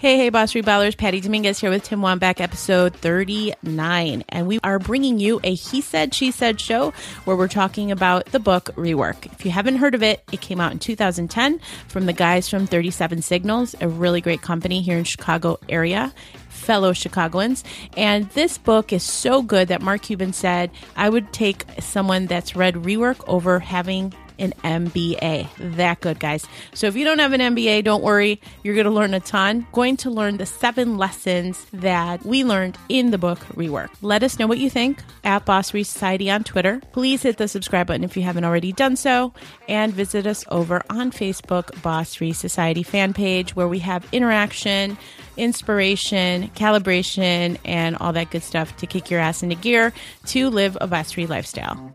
Hey, hey, Boss Rebellers. Patty Dominguez here with Tim Wambach, episode 39. And we are bringing you a He Said, She Said show where we're talking about the book Rework. If you haven't heard of it, it came out in 2010 from the guys from 37 Signals, a really great company here in Chicago area fellow Chicagoans. And this book is so good that Mark Cuban said, I would take someone that's read Rework over having an MBA. That good, guys. So if you don't have an MBA, don't worry. You're going to learn a ton. Going to learn the seven lessons that we learned in the book Rework. Let us know what you think at Boss Society on Twitter. Please hit the subscribe button if you haven't already done so, and visit us over on Facebook, Boss Society fan page, where we have interaction inspiration, calibration, and all that good stuff to kick your ass into gear to live a boss free lifestyle.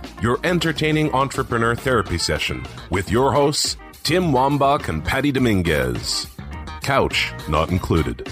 your entertaining entrepreneur therapy session with your hosts, Tim Wambach and Patty Dominguez. Couch not included.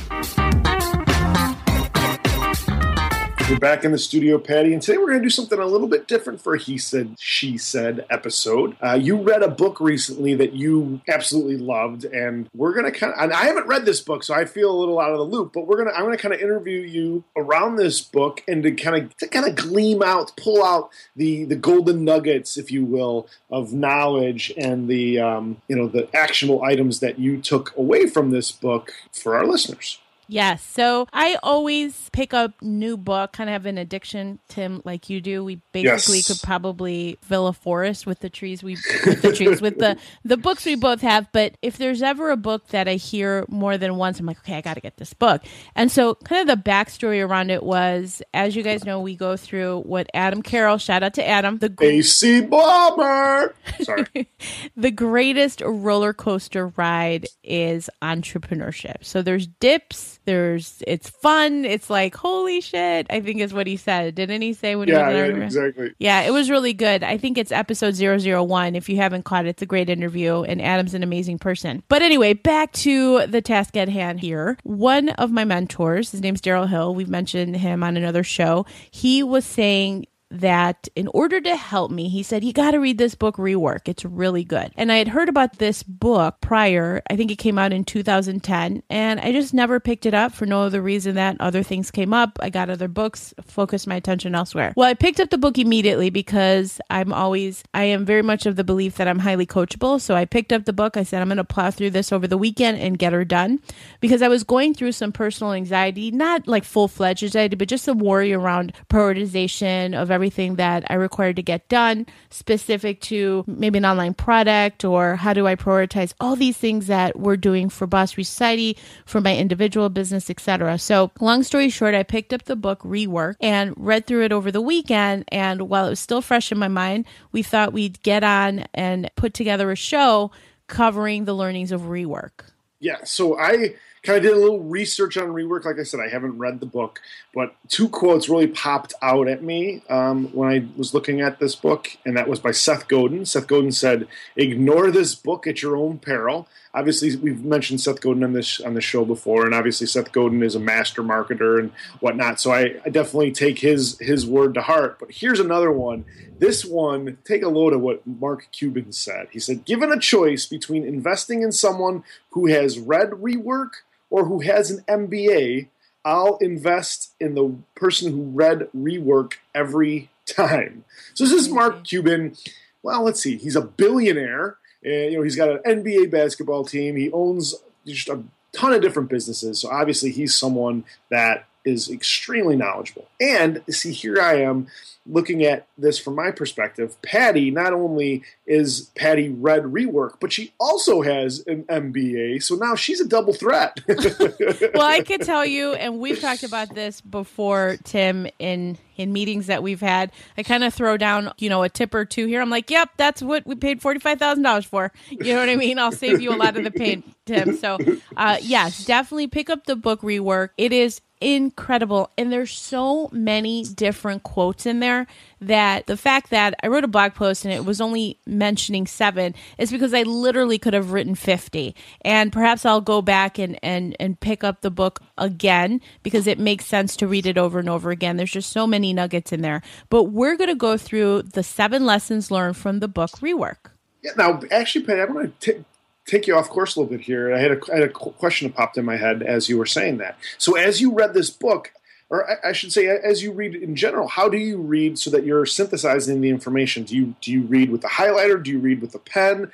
We're back in the studio, Patty, and today we're going to do something a little bit different for a He Said, She Said episode. Uh, you read a book recently that you absolutely loved, and we're going to kind of, and I haven't read this book, so I feel a little out of the loop, but we're going to, I'm going to kind of interview you around this book and to kind of, to kind of gleam out, pull out the, the golden nuggets, if you will, of knowledge and the, um, you know, the actionable items that you took away from this book for our listeners. Yes. So I always pick up new book, kind of have an addiction, Tim, like you do. We basically yes. could probably fill a forest with the trees we with the trees with the the books we both have. But if there's ever a book that I hear more than once, I'm like, okay, I got to get this book. And so, kind of the backstory around it was, as you guys know, we go through what Adam Carroll. Shout out to Adam, the AC Bomber. Sorry, the greatest roller coaster ride is entrepreneurship. So there's dips there's it's fun. It's like holy shit. I think is what he said. Didn't he say when yeah, he was yeah, exactly. Yeah, it was really good. I think it's episode 001 if you haven't caught it. It's a great interview and Adam's an amazing person. But anyway, back to the task at hand here. One of my mentors, his name's Daryl Hill. We've mentioned him on another show. He was saying that in order to help me, he said, You got to read this book, Rework. It's really good. And I had heard about this book prior. I think it came out in 2010, and I just never picked it up for no other reason that other things came up. I got other books, focused my attention elsewhere. Well, I picked up the book immediately because I'm always, I am very much of the belief that I'm highly coachable. So I picked up the book. I said, I'm going to plow through this over the weekend and get her done because I was going through some personal anxiety, not like full fledged anxiety, but just some worry around prioritization of everything that I required to get done, specific to maybe an online product or how do I prioritize all these things that we're doing for Boss Society, for my individual business, etc. So, long story short, I picked up the book Rework and read through it over the weekend. And while it was still fresh in my mind, we thought we'd get on and put together a show covering the learnings of Rework. Yeah, so I kind of did a little research on rework. Like I said, I haven't read the book, but two quotes really popped out at me um, when I was looking at this book, and that was by Seth Godin. Seth Godin said, "Ignore this book at your own peril." Obviously, we've mentioned Seth Godin on this on the show before, and obviously Seth Godin is a master marketer and whatnot. So I, I definitely take his his word to heart. But here's another one. This one, take a load of what Mark Cuban said. He said, "Given a choice between investing in someone who has read rework." or who has an MBA, I'll invest in the person who read rework every time. So this is Mark mm-hmm. Cuban. Well, let's see. He's a billionaire. And, you know, he's got an NBA basketball team. He owns just a ton of different businesses. So obviously, he's someone that is extremely knowledgeable. And see, here I am looking at this from my perspective, Patty not only is Patty read rework, but she also has an MBA. So now she's a double threat. well, I could tell you, and we've talked about this before, Tim, in in meetings that we've had. I kind of throw down, you know, a tip or two here. I'm like, yep, that's what we paid forty five thousand dollars for. You know what I mean? I'll save you a lot of the pain, Tim. So, uh, yes, definitely pick up the book rework. It is incredible. And there's so many different quotes in there that the fact that I wrote a blog post and it was only mentioning seven is because I literally could have written 50. And perhaps I'll go back and, and, and pick up the book again because it makes sense to read it over and over again. There's just so many nuggets in there. But we're going to go through the seven lessons learned from the book Rework. Yeah, now, actually, Patty, I'm going to take you off course a little bit here. I had a, I had a question that popped in my head as you were saying that. So, as you read this book, or I should say, as you read in general, how do you read so that you're synthesizing the information? Do you do you read with the highlighter? Do you read with the pen?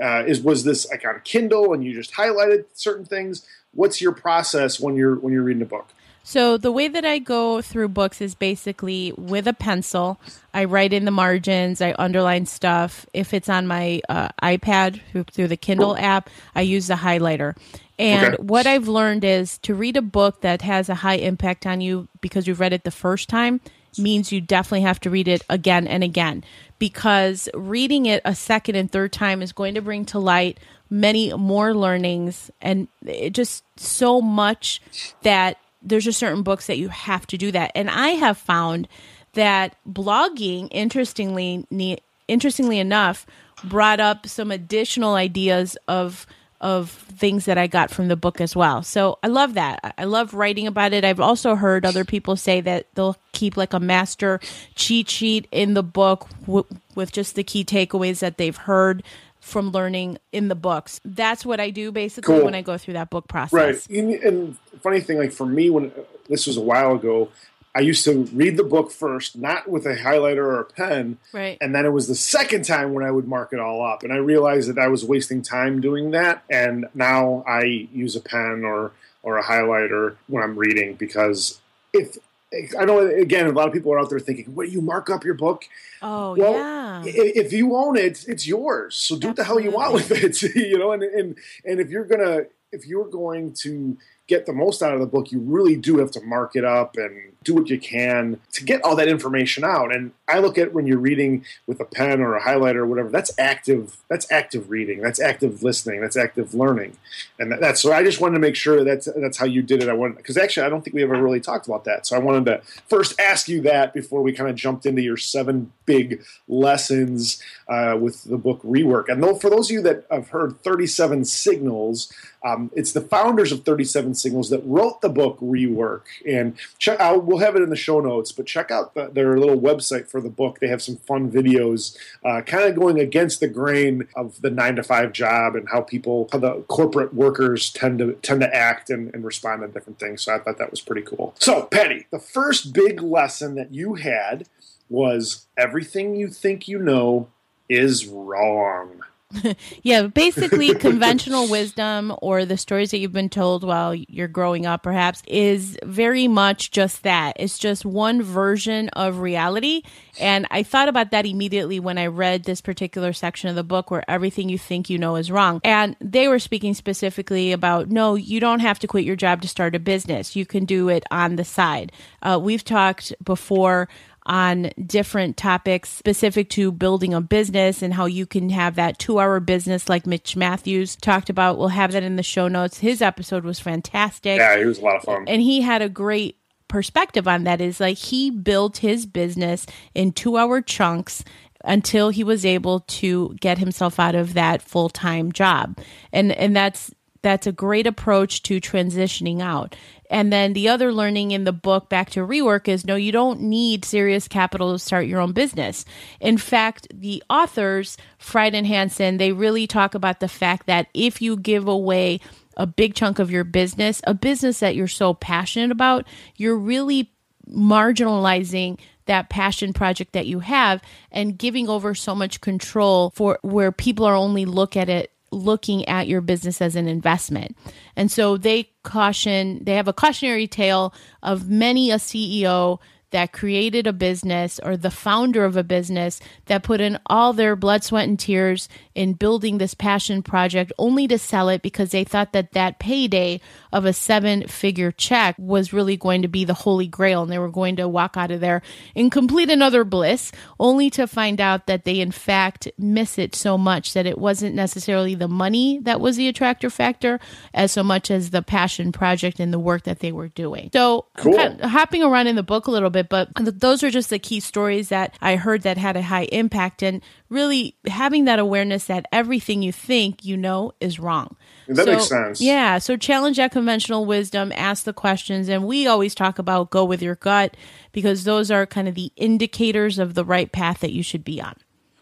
Uh, is was this like on a Kindle and you just highlighted certain things? What's your process when you're when you're reading a book? So the way that I go through books is basically with a pencil. I write in the margins. I underline stuff. If it's on my uh, iPad through the Kindle app, I use the highlighter. And okay. what I've learned is to read a book that has a high impact on you because you've read it the first time means you definitely have to read it again and again because reading it a second and third time is going to bring to light many more learnings and just so much that there's just certain books that you have to do that. And I have found that blogging, interestingly, interestingly enough, brought up some additional ideas of of things that I got from the book as well. So I love that. I love writing about it. I've also heard other people say that they'll keep like a master cheat sheet in the book w- with just the key takeaways that they've heard from learning in the books. That's what I do basically cool. when I go through that book process. Right. And, and, funny thing, like for me, when this was a while ago, I used to read the book first, not with a highlighter or a pen. Right. And then it was the second time when I would mark it all up. And I realized that I was wasting time doing that. And now I use a pen or, or a highlighter when I'm reading because if I know again a lot of people are out there thinking, "What do you mark up your book?" Oh well, yeah. If you own it, it's yours. So do Absolutely. what the hell you want with it, you know. And and and if you're gonna if you're going to get the most out of the book, you really do have to mark it up and do what you can to get all that information out. And I look at when you're reading with a pen or a highlighter or whatever, that's active. That's active reading. That's active listening. That's active learning. And that's so. I just wanted to make sure that's that's how you did it. I wanted because actually I don't think we ever really talked about that. So I wanted to first ask you that before we kind of jumped into your seven big lessons uh, with the book rework. And though for those of you that have heard 37 signals. Um, it's the founders of 37 Signals that wrote the book Rework. And check out, we'll have it in the show notes, but check out the, their little website for the book. They have some fun videos, uh, kind of going against the grain of the nine to five job and how people, how the corporate workers tend to tend to act and, and respond to different things. So I thought that was pretty cool. So, Patty, the first big lesson that you had was everything you think you know is wrong. yeah, basically, conventional wisdom or the stories that you've been told while you're growing up, perhaps, is very much just that. It's just one version of reality. And I thought about that immediately when I read this particular section of the book where everything you think you know is wrong. And they were speaking specifically about no, you don't have to quit your job to start a business. You can do it on the side. Uh, we've talked before on different topics specific to building a business and how you can have that two hour business like Mitch Matthews talked about. We'll have that in the show notes. His episode was fantastic. Yeah, he was a lot of fun. And he had a great perspective on that is like he built his business in two hour chunks until he was able to get himself out of that full time job. And and that's that's a great approach to transitioning out. And then the other learning in the book, Back to Rework, is no, you don't need serious capital to start your own business. In fact, the authors, Fried and Hansson, they really talk about the fact that if you give away a big chunk of your business, a business that you're so passionate about, you're really marginalizing that passion project that you have and giving over so much control for where people are only look at it looking at your business as an investment. And so they caution, they have a cautionary tale of many a CEO that created a business or the founder of a business that put in all their blood, sweat, and tears in building this passion project only to sell it because they thought that that payday of a seven figure check was really going to be the holy grail and they were going to walk out of there in complete another bliss only to find out that they in fact miss it so much that it wasn't necessarily the money that was the attractor factor as so much as the passion project and the work that they were doing so Cool. kind of hopping around in the book a little bit but those are just the key stories that i heard that had a high impact and really having that awareness that everything you think you know is wrong That so, makes sense. Yeah. So challenge that conventional wisdom, ask the questions. And we always talk about go with your gut because those are kind of the indicators of the right path that you should be on.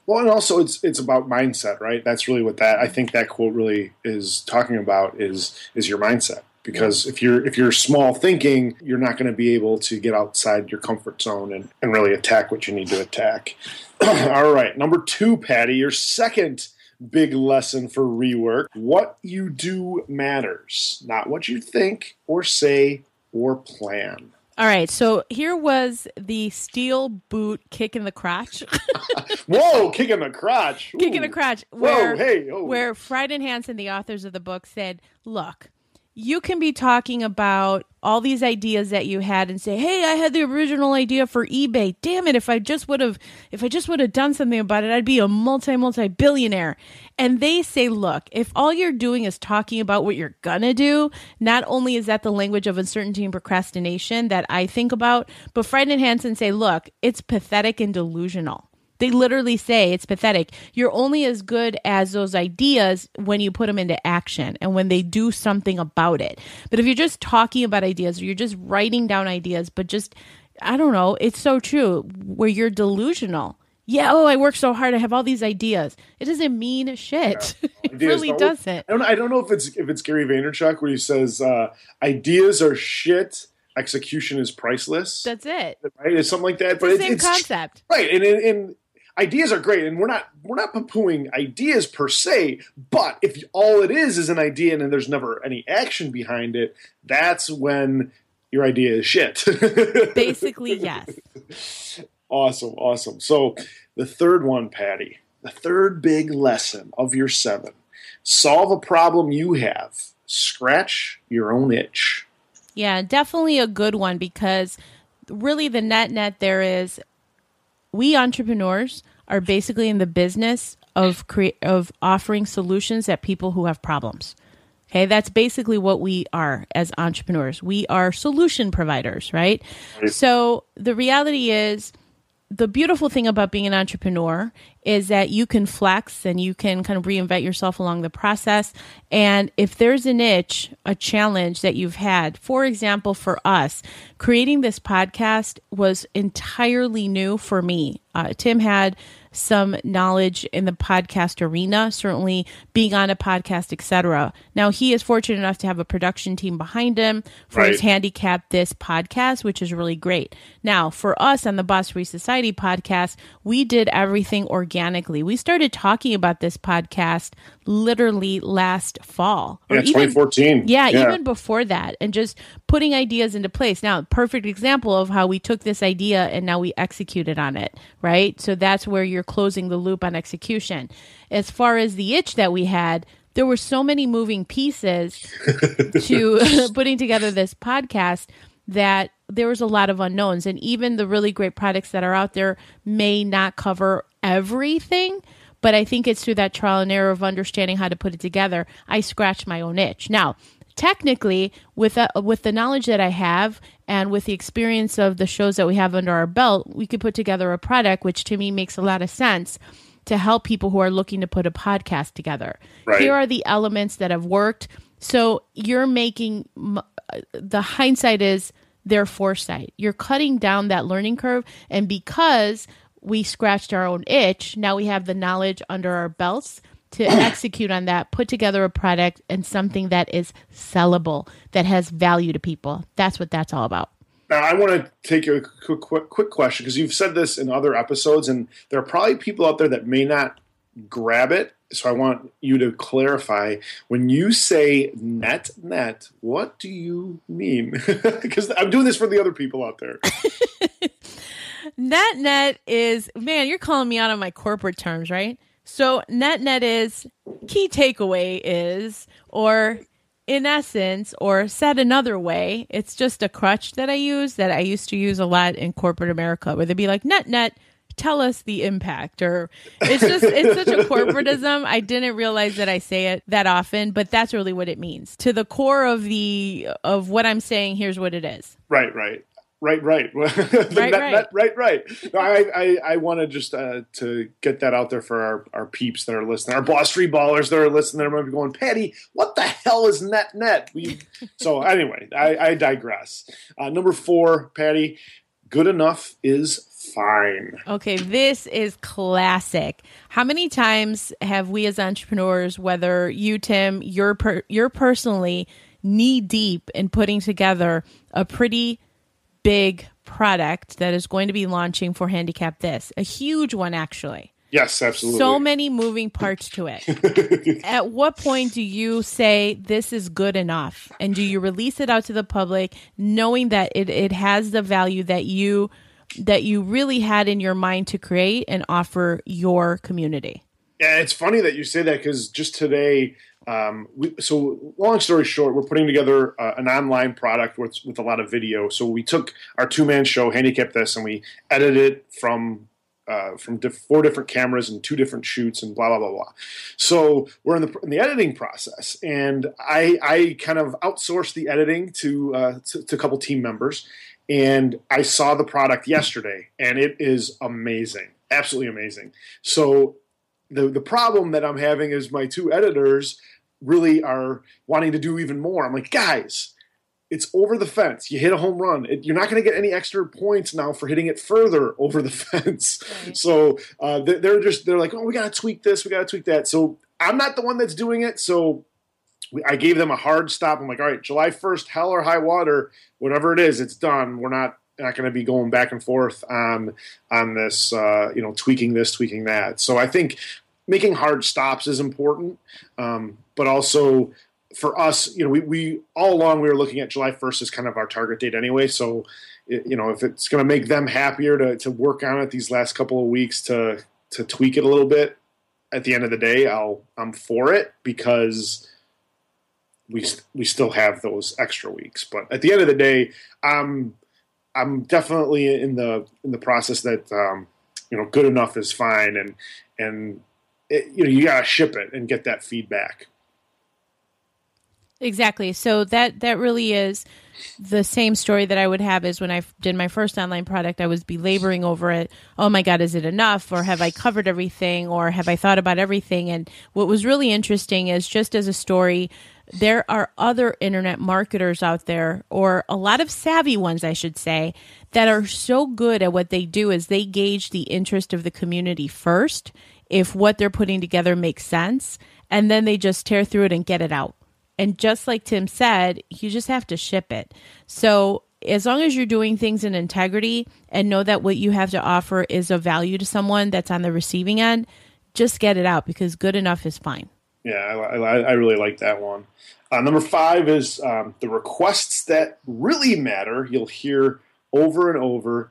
Well, and also it's it's about mindset, right? That's really what that I think that quote really is talking about is is your mindset. Because if you're if you're small thinking, you're not going to be able to get outside your comfort zone and, and really attack what you need to attack. All right, number two, Patty, your second big lesson for rework: what you do matters, not what you think or say or plan. All right. So here was the steel boot kick in the crotch. Whoa, kick in the crotch! kick in the Ooh. crotch. Whoa, Where, hey, oh. where Fried and Hansson, the authors of the book, said, look, you can be talking about all these ideas that you had and say, "Hey, I had the original idea for eBay. Damn it, if I just would have if I just would have done something about it, I'd be a multi multi billionaire." And they say, "Look, if all you're doing is talking about what you're gonna do, not only is that the language of uncertainty and procrastination that I think about, but Fried and Hansson say, "Look, it's pathetic and delusional." They literally say it's pathetic. You're only as good as those ideas when you put them into action and when they do something about it. But if you're just talking about ideas or you're just writing down ideas, but just, I don't know, it's so true where you're delusional. Yeah, oh, I work so hard. I have all these ideas. It doesn't mean shit. it really doesn't. I don't. I don't know if it's if it's Gary Vaynerchuk where he says uh, ideas are shit, execution is priceless. That's it. right? It's something like that. But It's the it- same it's concept. right, and, and and ideas are great, and we're not we're not poo-pooing ideas per se. But if all it is is an idea and then there's never any action behind it, that's when your idea is shit. Basically, yes. Awesome, awesome. So the third one, Patty, the third big lesson of your seven: solve a problem you have. Scratch your own itch. Yeah, definitely a good one because really the net net there is we entrepreneurs are basically in the business of cre- of offering solutions at people who have problems. Okay, that's basically what we are as entrepreneurs. We are solution providers, right? So the reality is the beautiful thing about being an entrepreneur is that you can flex and you can kind of reinvent yourself along the process. And if there's an itch, a challenge that you've had, for example, for us, creating this podcast was entirely new for me. Uh, Tim had some knowledge in the podcast arena, certainly being on a podcast, etc. Now he is fortunate enough to have a production team behind him for his handicap this podcast, which is really great. Now, for us on the Boss Free Society podcast, we did everything organically. We started talking about this podcast literally last fall. Yeah, 2014. Yeah, even before that, and just putting ideas into place. Now, perfect example of how we took this idea and now we executed on it, right? So that's where you're closing the loop on execution. As far as the itch that we had, there were so many moving pieces to putting together this podcast that there was a lot of unknowns and even the really great products that are out there may not cover everything but i think it's through that trial and error of understanding how to put it together i scratched my own itch now technically with a, with the knowledge that i have and with the experience of the shows that we have under our belt we could put together a product which to me makes a lot of sense to help people who are looking to put a podcast together Right. here are the elements that have worked so you're making uh, the hindsight is their foresight. You're cutting down that learning curve. And because we scratched our own itch, now we have the knowledge under our belts to execute on that, put together a product and something that is sellable, that has value to people. That's what that's all about. Now, I want to take a quick, quick, quick question because you've said this in other episodes, and there are probably people out there that may not grab it. So I want you to clarify when you say net net, what do you mean? Because I'm doing this for the other people out there. net net is man, you're calling me out on my corporate terms, right? So net net is key takeaway is or in essence, or said another way, it's just a crutch that I use that I used to use a lot in corporate America, where they'd be like, net, net, tell us the impact. Or it's just, it's such a corporatism. I didn't realize that I say it that often, but that's really what it means. To the core of the, of what I'm saying, here's what it is. Right, right. Right, right, right, right, right, right. No, I, I, I want to just uh, to get that out there for our, our peeps that are listening, our Boss Free ballers that are listening. Might be going, Patty, what the hell is net net? We, so anyway, I, I digress. Uh, number four, Patty, good enough is fine. Okay, this is classic. How many times have we as entrepreneurs, whether you, Tim, you're per, you're personally knee deep in putting together a pretty big product that is going to be launching for Handicap This, a huge one, actually. Yes, absolutely. So many moving parts to it. At what point do you say this is good enough? And do you release it out to the public knowing that it, it has the value that you that you really had in your mind to create and offer your community? Yeah, it's funny that you say that because just today um, we, so long story short, we're putting together uh, an online product with, with a lot of video. So we took our two man show, Handicap This, and we edited it from uh, from diff- four different cameras and two different shoots and blah blah blah blah. So we're in the in the editing process, and I I kind of outsourced the editing to uh, to, to a couple team members, and I saw the product yesterday, and it is amazing, absolutely amazing. So the the problem that I'm having is my two editors really are wanting to do even more. I'm like, guys, it's over the fence. You hit a home run. It, you're not going to get any extra points now for hitting it further over the fence. Right. So uh, they're, they're, just they're like, oh, we got to tweak this, we got to tweak that. So I'm not the one that's doing it. So I gave them a hard stop. I'm like, all right, July 1st, hell or high water, whatever it is, it's done. We're not not going to be going back and forth on on this, uh, you know, tweaking this, tweaking that. So I think making hard stops is important, um, but also for us, you know, we, we all along we were looking at July 1st as kind of our target date anyway. So, you know, if it's going to make them happier to, to work on it these last couple of weeks to to tweak it a little bit, at the end of the day, I'll I'm for it because we we still have those extra weeks. But at the end of the day, I'm I'm definitely in the in the process that um, you know good enough is fine, and and it, you know you got to ship it and get that feedback. Exactly. So that that really is the same story that I would have is when I did my first online product. I was belaboring over it. Oh my God, is it enough? Or have I covered everything? Or have I thought about everything? And what was really interesting is just as a story, there are other internet marketers out there, or a lot of savvy ones, I should say, that are so good at what they do is they gauge the interest of the community first if what they're putting together makes sense. And then they just tear through it and get it out. And just like Tim said, you just have to ship it. So as long as you're doing things in integrity and know that what you have to offer is of value to someone that's on the receiving end, just get it out because good enough is fine. Yeah, I, I, I really like that one. Uh, number five is um, the requests that really matter. You'll hear over and over,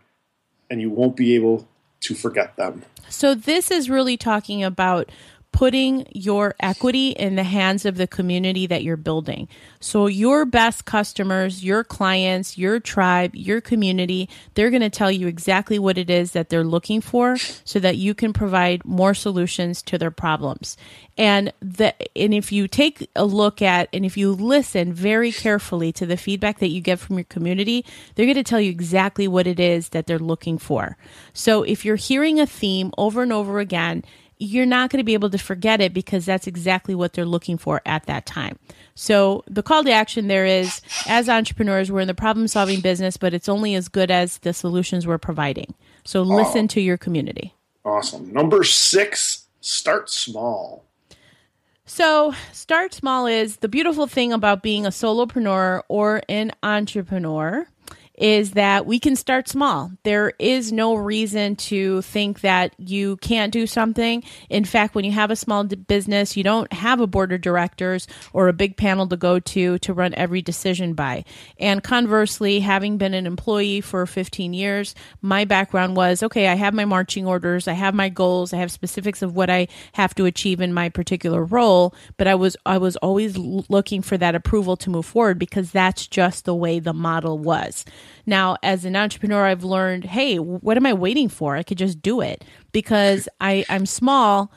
and you won't be able to forget them. So, this is really talking about putting your equity in the hands of the community that you're building. So, your best customers, your clients, your tribe, your community, they're going to tell you exactly what it is that they're looking for so that you can provide more solutions to their problems. And the, and if you take a look at and if you listen very carefully to the feedback that you get from your community, they're going to tell you exactly what it is that they're looking for. So if you're hearing a theme over and over again, you're not going to be able to forget it because that's exactly what they're looking for at that time. So the call to action there is as entrepreneurs, we're in the problem solving business, but it's only as good as the solutions we're providing. So listen oh, to your community. Awesome. Number six, start small. So, start small is the beautiful thing about being a solopreneur or an entrepreneur is that we can start small. There is no reason to think that you can't do something. In fact, when you have a small business, you don't have a board of directors or a big panel to go to to run every decision by. And conversely, having been an employee for 15 years, my background was okay, I have my marching orders, I have my goals, I have specifics of what I have to achieve in my particular role, but I was I was always looking for that approval to move forward because that's just the way the model was. Now, as an entrepreneur, I've learned, hey, what am I waiting for? I could just do it because I, I'm small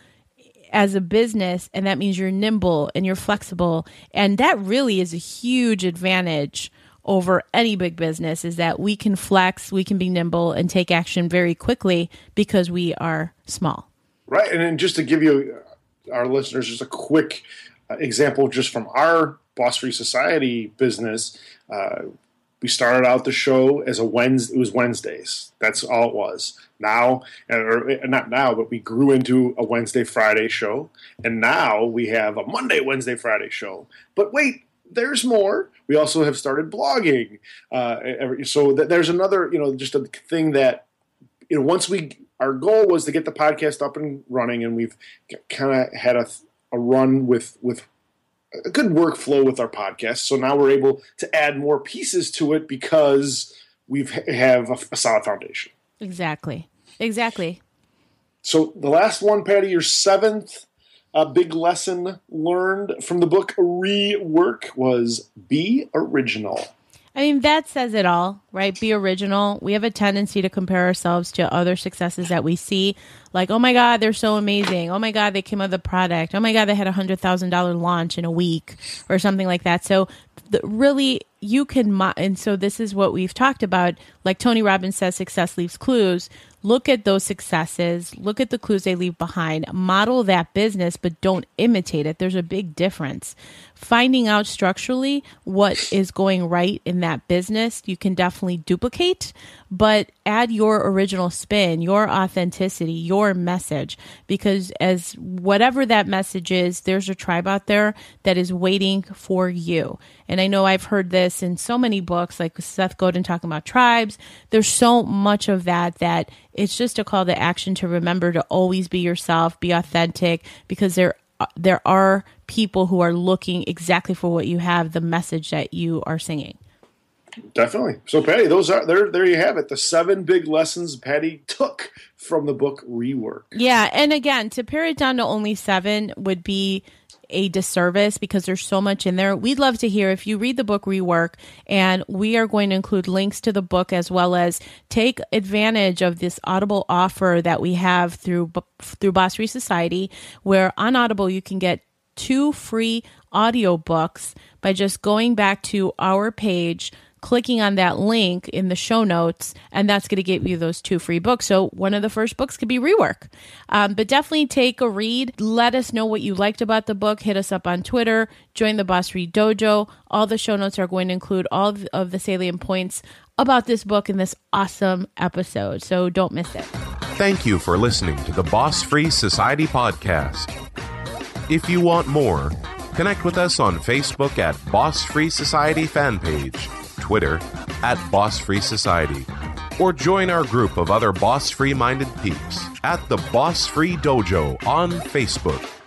as a business, and that means you're nimble and you're flexible. And that really is a huge advantage over any big business is that we can flex, we can be nimble and take action very quickly because we are small. Right. And then just to give you uh, our listeners just a quick uh, example just from our Boss Free Society business, uh, we started out the show as a Wednesday. It was Wednesdays. That's all it was. Now, or not now, but we grew into a Wednesday Friday show, and now we have a Monday Wednesday Friday show. But wait, there's more. We also have started blogging. Uh, so there's another, you know, just a thing that you know. Once we, our goal was to get the podcast up and running, and we've kind of had a, a run with with a good workflow with our podcast. So now we're able to add more pieces to it because we have a, a solid foundation. Exactly. Exactly. So the last one, Patty, your seventh uh, big lesson learned from the book Rework was be original. I mean, that says it all, right? Be original. We have a tendency to compare ourselves to other successes that we see. Like, oh my God, they're so amazing. Oh my God, they came out a product. Oh my God, they had a $100,000 launch in a week or something like that. So, the, really, you can, mo- and so this is what we've talked about. Like Tony Robbins says, success leaves clues look at those successes, look at the clues they leave behind, model that business, but don't imitate it. There's a big difference. Finding out structurally what is going right in that business, you can definitely duplicate, but add your original spin, your authenticity, your message, because as whatever that message is, there's a tribe out there that is waiting for you. And I know I've heard this in so many books, like Seth Godin talking about tribes. There's so much of that that it's just a call to action to remember to always be yourself, be authentic, because there there are people who are looking exactly for what you have, the message that you are singing. Definitely. So, Patty, those are there. There you have it. The seven big lessons Patty took from the book Rework. Yeah, and again, to pare it down to only seven would be a disservice because there's so much in there. We'd love to hear if you read the book Rework, and we are going to include links to the book as well as take advantage of this Audible offer that we have through through Boss Free Society, where on Audible you can get two free audiobooks by just going back to our page clicking on that link in the show notes, and that's going to give you those two free books. So one of the first books could be Rework. Um, but definitely take a read. Let us know what you liked about the book. Hit us up on Twitter. Join the Boss Free Dojo. All the show notes are going to include all of the salient points about this book in this awesome episode. So don't miss it. Thank you for listening to the Boss Free Society podcast. If you want more, connect with us on Facebook at Boss Free Society fan page Twitter at Boss Free Society, or join our group of other boss free minded peeps at the Boss Free Dojo on Facebook.